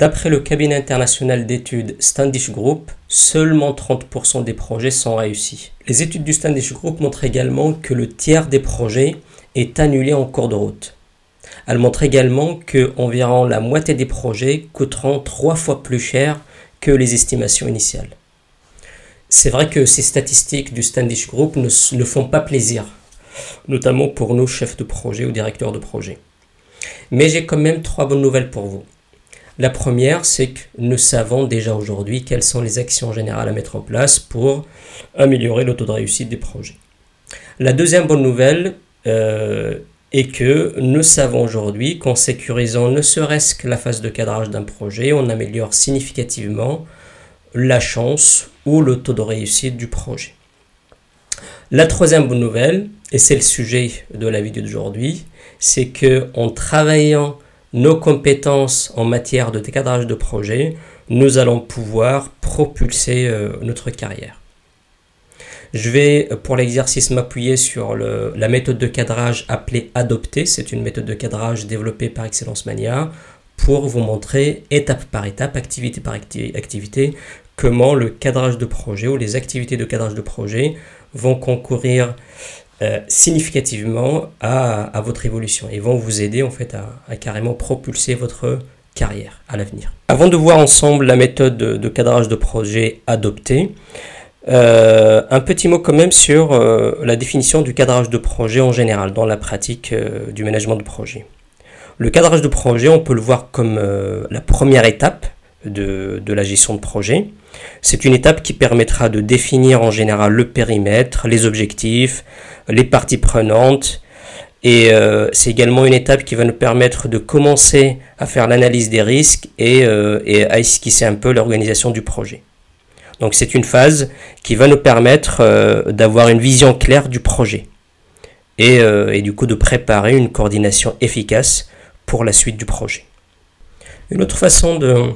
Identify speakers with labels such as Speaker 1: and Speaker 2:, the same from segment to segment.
Speaker 1: D'après le cabinet international d'études Standish Group, seulement 30% des projets sont réussis. Les études du Standish Group montrent également que le tiers des projets est annulé en cours de route. Elles montrent également que environ la moitié des projets coûteront trois fois plus cher que les estimations initiales. C'est vrai que ces statistiques du Standish Group ne, ne font pas plaisir, notamment pour nos chefs de projet ou directeurs de projet. Mais j'ai quand même trois bonnes nouvelles pour vous. La première, c'est que nous savons déjà aujourd'hui quelles sont les actions générales à mettre en place pour améliorer le taux de réussite des projets. La deuxième bonne nouvelle euh, est que nous savons aujourd'hui qu'en sécurisant ne serait-ce que la phase de cadrage d'un projet, on améliore significativement la chance ou le taux de réussite du projet. La troisième bonne nouvelle, et c'est le sujet de la vidéo d'aujourd'hui, c'est que en travaillant nos compétences en matière de décadrage de projet, nous allons pouvoir propulser euh, notre carrière. Je vais pour l'exercice m'appuyer sur la méthode de cadrage appelée Adopter. C'est une méthode de cadrage développée par Excellence Mania pour vous montrer étape par étape, activité par activité, comment le cadrage de projet ou les activités de cadrage de projet vont concourir euh, significativement à, votre évolution et vont vous aider en fait à, carrément propulser votre carrière à l'avenir. Avant de voir ensemble la méthode de, cadrage de projet adoptée, euh, un petit mot quand même sur euh, la définition du cadrage de projet en général dans la pratique du management de projet. Le cadrage de projet, on peut le voir comme la première étape de, la gestion de projet. C'est une étape qui permettra de définir en général le périmètre, les objectifs, les parties prenantes. Et euh, c'est également une étape qui va nous permettre de commencer à faire l'analyse des risques et, euh, à esquisser un peu l'organisation du projet. Donc c'est une phase qui va nous permettre euh, d'avoir une vision claire du projet et, et du coup de préparer une coordination efficace pour la suite du projet. Une autre façon de,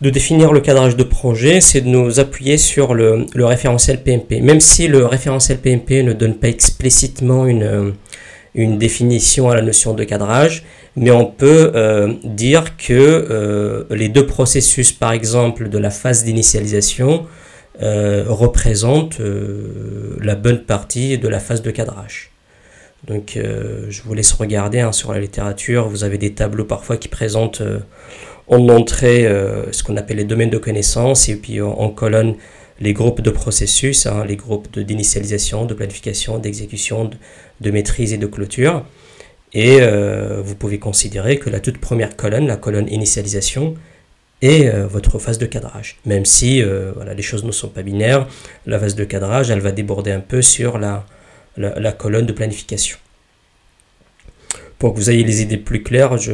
Speaker 1: de définir le cadrage de projet, c'est de nous appuyer sur le, référentiel PMP. Même si le référentiel PMP ne donne pas explicitement une, une définition à la notion de cadrage, mais on peut euh, dire que euh, les deux processus, par exemple, de la phase d'initialisation, euh, représentent la bonne partie de la phase de cadrage. Donc je vous laisse regarder hein, sur la littérature, vous avez des tableaux parfois qui présentent en entrée euh, ce qu'on appelle les domaines de connaissances et puis en, colonne les groupes de processus, hein, les groupes d'initialisation, de, planification, d'exécution, de, maîtrise et de clôture. Et euh, vous pouvez considérer que la toute première colonne, la colonne initialisation, est euh, votre phase de cadrage. Même si les choses ne sont pas binaires, la phase de cadrage, elle va déborder un peu sur la colonne de planification pour que vous ayez les idées plus claires, je,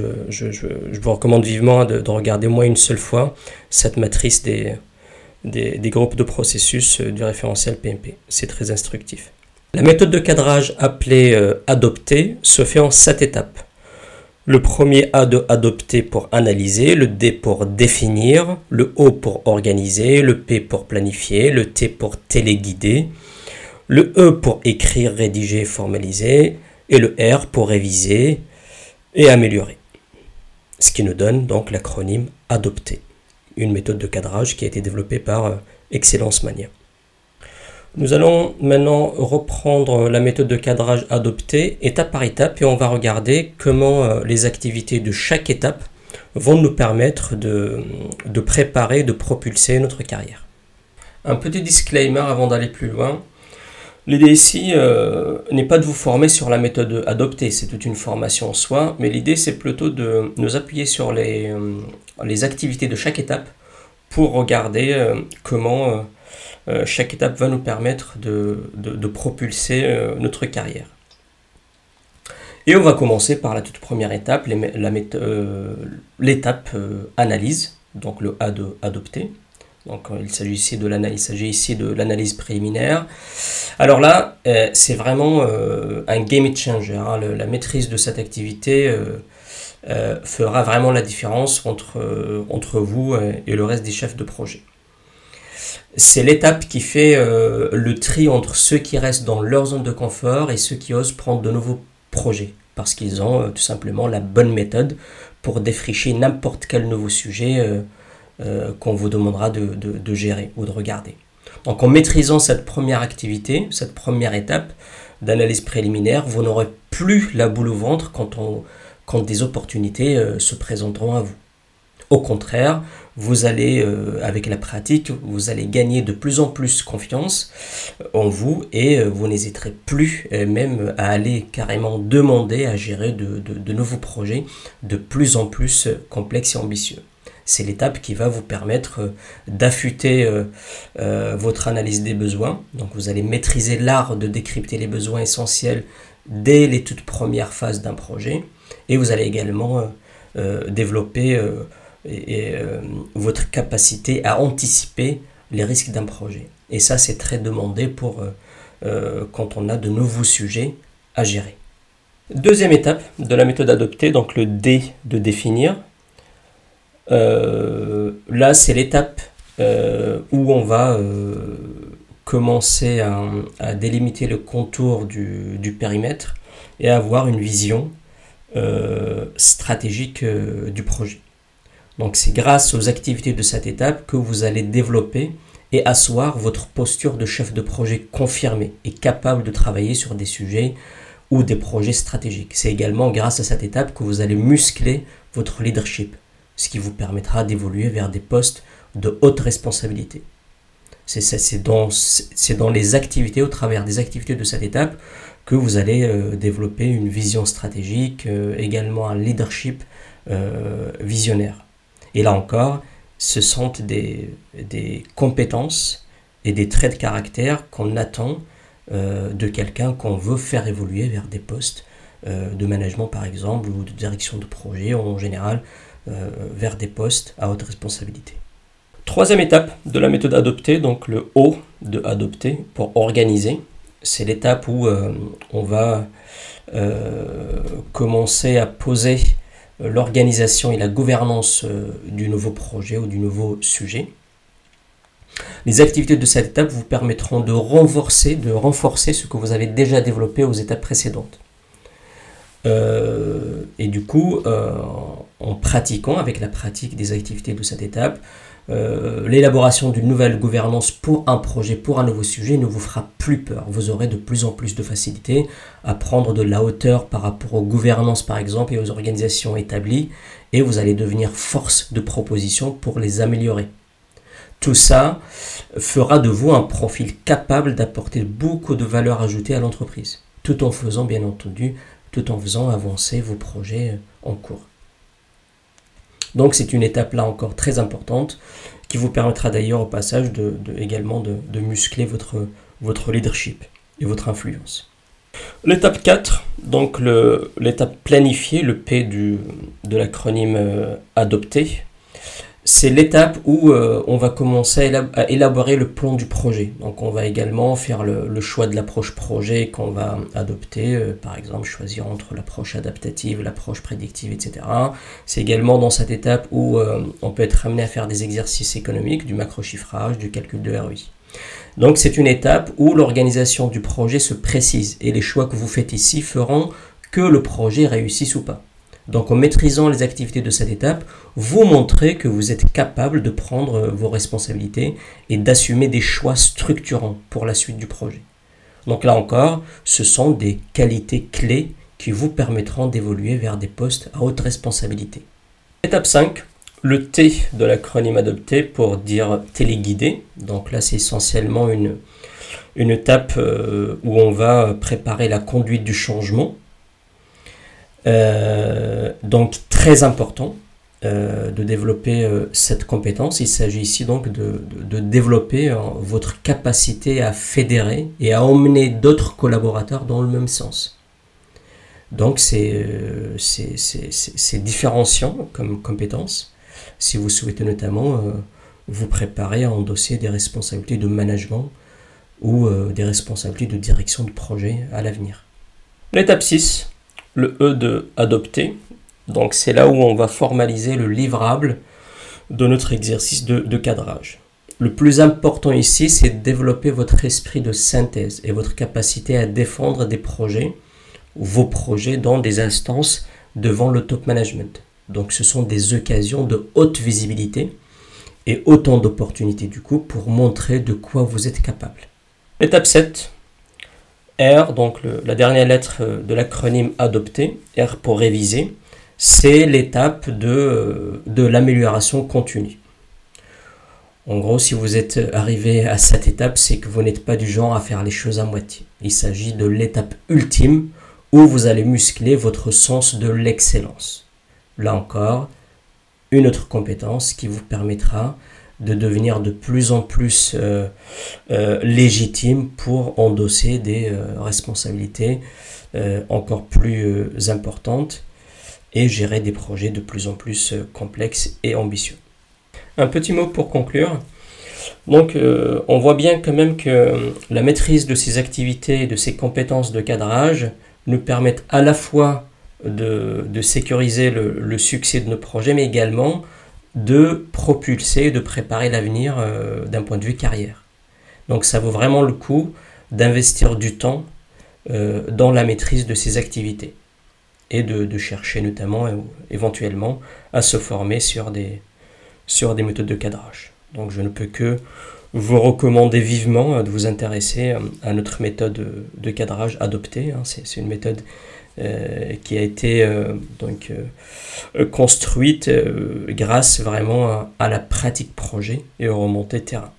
Speaker 1: vous recommande vivement de, regarder au moins une seule fois cette matrice des, groupes de processus euh, du référentiel PMP. C'est très instructif. La méthode de cadrage appelée euh, adopter se fait en sept étapes. Le premier A de adopter pour analyser, le D pour définir, le O pour organiser, le P pour planifier, le T pour téléguider, le E pour écrire, rédiger, formaliser, et le R pour réviser et améliorer. Ce qui nous donne donc l'acronyme adopter, une méthode de cadrage qui a été développée par euh, Excellence Mania. Nous allons maintenant reprendre la méthode de cadrage adoptée étape par étape et on va regarder comment euh, les activités de chaque étape vont nous permettre de, de préparer, de propulser notre carrière. Un petit disclaimer avant d'aller plus loin. L'idée ici euh, n'est pas de vous former sur la méthode adoptée, c'est toute une formation en soi, mais l'idée c'est plutôt de nous appuyer sur les, euh, activités de chaque étape pour regarder euh, comment chaque étape va nous permettre de, de, propulser notre carrière. Et on va commencer par la toute première étape, l'étape analyse, donc le A de adopter. Donc il s'agit ici de l'analyse, préliminaire. Alors là, euh, c'est vraiment euh, un game changer. Hein. la maîtrise de cette activité euh, fera vraiment la différence entre vous et le reste des chefs de projet. C'est l'étape qui fait le tri entre ceux qui restent dans leur zone de confort et ceux qui osent prendre de nouveaux projets parce qu'ils ont tout simplement la bonne méthode pour défricher n'importe quel nouveau sujet qu'on vous demandera de gérer ou de regarder. Donc en maîtrisant cette première activité, cette première étape d'analyse préliminaire, vous n'aurez plus la boule au ventre quand, des opportunités euh, se présenteront à vous. Au contraire, vous allez, euh, avec la pratique, vous allez gagner de plus en plus confiance en vous et euh, vous n'hésiterez plus même à aller carrément demander à gérer de nouveaux projets de plus en plus complexes et ambitieux c'est l'étape qui va vous permettre euh, d'affûter euh, euh, votre analyse des besoins. Donc vous allez maîtriser l'art de décrypter les besoins essentiels dès les toutes premières phases d'un projet. Et vous allez également développer votre capacité à anticiper les risques d'un projet. Et ça, c'est très demandé pour quand on a de nouveaux sujets à gérer. Deuxième étape de la méthode adoptée, donc le D de définir. Euh, là, c'est l'étape euh, où on va euh, commencer à, délimiter le contour du, périmètre et avoir une vision stratégique du projet. Donc c'est grâce aux activités de cette étape que vous allez développer et asseoir votre posture de chef de projet confirmé et capable de travailler sur des sujets ou des projets stratégiques. C'est également grâce à cette étape que vous allez muscler votre leadership, ce qui vous permettra d'évoluer vers des postes de haute responsabilité. C'est dans, les activités, au travers des activités de cette étape, que vous allez euh, développer une vision stratégique, euh, également un leadership euh, visionnaire. Et là encore, ce sont des, des compétences et des traits de caractère qu'on attend de quelqu'un qu'on veut faire évoluer vers des postes de management par exemple ou de direction de projet en général vers des postes à haute responsabilité. Troisième étape de la méthode adoptée, donc le O de adopter pour organiser. C'est l'étape où euh, on va euh, commencer à poser l'organisation et la gouvernance du nouveau projet ou du nouveau sujet. Les activités de cette étape vous permettront de renforcer, de renforcer ce que vous avez déjà développé aux étapes précédentes. Euh, et du coup, euh, en pratiquant, avec la pratique des activités de cette étape, euh, l'élaboration d'une nouvelle gouvernance pour un projet, pour un nouveau sujet ne vous fera plus peur. Vous aurez de plus en plus de facilité à prendre de la hauteur par rapport aux gouvernances par exemple et aux organisations établies et vous allez devenir force de proposition pour les améliorer. Tout ça fera de vous un profil capable d'apporter beaucoup de valeur ajoutée à l'entreprise, tout en faisant bien entendu tout en faisant avancer vos projets en cours. Donc c'est une étape là encore très importante qui vous permettra d'ailleurs au passage de, également de, muscler votre, votre leadership et votre influence. L'étape 4, donc l'étape planifiée, le P de l'acronyme euh, adopté, c'est l'étape où euh, on va commencer à élaborer le plan du projet. Donc on va également faire le, choix de l'approche projet qu'on va adopter, euh, par exemple choisir entre l'approche adaptative, l'approche prédictive, etc. C'est également dans cette étape où euh, on peut être amené à faire des exercices économiques, du macro-chiffrage, du calcul de ROI. Donc c'est une étape où l'organisation du projet se précise et les choix que vous faites ici feront que le projet réussisse ou pas. Donc en maîtrisant les activités de cette étape, vous montrez que vous êtes capable de prendre vos responsabilités et d'assumer des choix structurants pour la suite du projet. Donc là encore, ce sont des qualités clés qui vous permettront d'évoluer vers des postes à haute responsabilité. Étape 5, le T de l'acronyme adopté pour dire téléguidé. Donc là, c'est essentiellement une, une étape euh, où on va préparer la conduite du changement euh, donc très important euh, de développer euh, cette compétence. Il s'agit ici donc de, développer votre capacité à fédérer et à emmener d'autres collaborateurs dans le même sens. Donc c'est différenciant comme compétence si vous souhaitez notamment vous préparer à endosser des responsabilités de management ou des responsabilités de direction de projet à l'avenir. L'étape 6, le E de adopter. Donc c'est là où on va formaliser le livrable de notre exercice de, cadrage. Le plus important ici, c'est de développer votre esprit de synthèse et votre capacité à défendre des projets, vos projets dans des instances devant le top management. Donc ce sont des occasions de haute visibilité et autant d'opportunités du coup pour montrer de quoi vous êtes capable. Étape 7. R, donc la dernière lettre euh, de l'acronyme adopté, R pour réviser, c'est l'étape de, euh, de l'amélioration continue. En gros, si vous êtes arrivé à cette étape, c'est que vous n'êtes pas du genre à faire les choses à moitié. Il s'agit de l'étape ultime où vous allez muscler votre sens de l'excellence. Là encore, une autre compétence qui vous permettra de devenir de plus en plus euh, euh, légitime pour endosser des euh, responsabilités encore plus importantes et gérer des projets de plus en plus complexes et ambitieux. Un petit mot pour conclure. Donc on voit bien quand même que la maîtrise de ces activités et de ces compétences de cadrage nous permettent à la fois de, sécuriser le, succès de nos projets, mais également de propulser, de préparer l'avenir euh, d'un point de vue carrière. Donc ça vaut vraiment le coup d'investir du temps euh, dans la maîtrise de ces activités et de, chercher notamment euh, éventuellement à se former sur des, méthodes de cadrage. Donc je ne peux que vous recommander vivement de vous intéresser à notre méthode de cadrage adoptée. Hein. C'est une méthode qui a été euh, donc euh, construite grâce vraiment à, à la pratique projet et aux remontées terrain.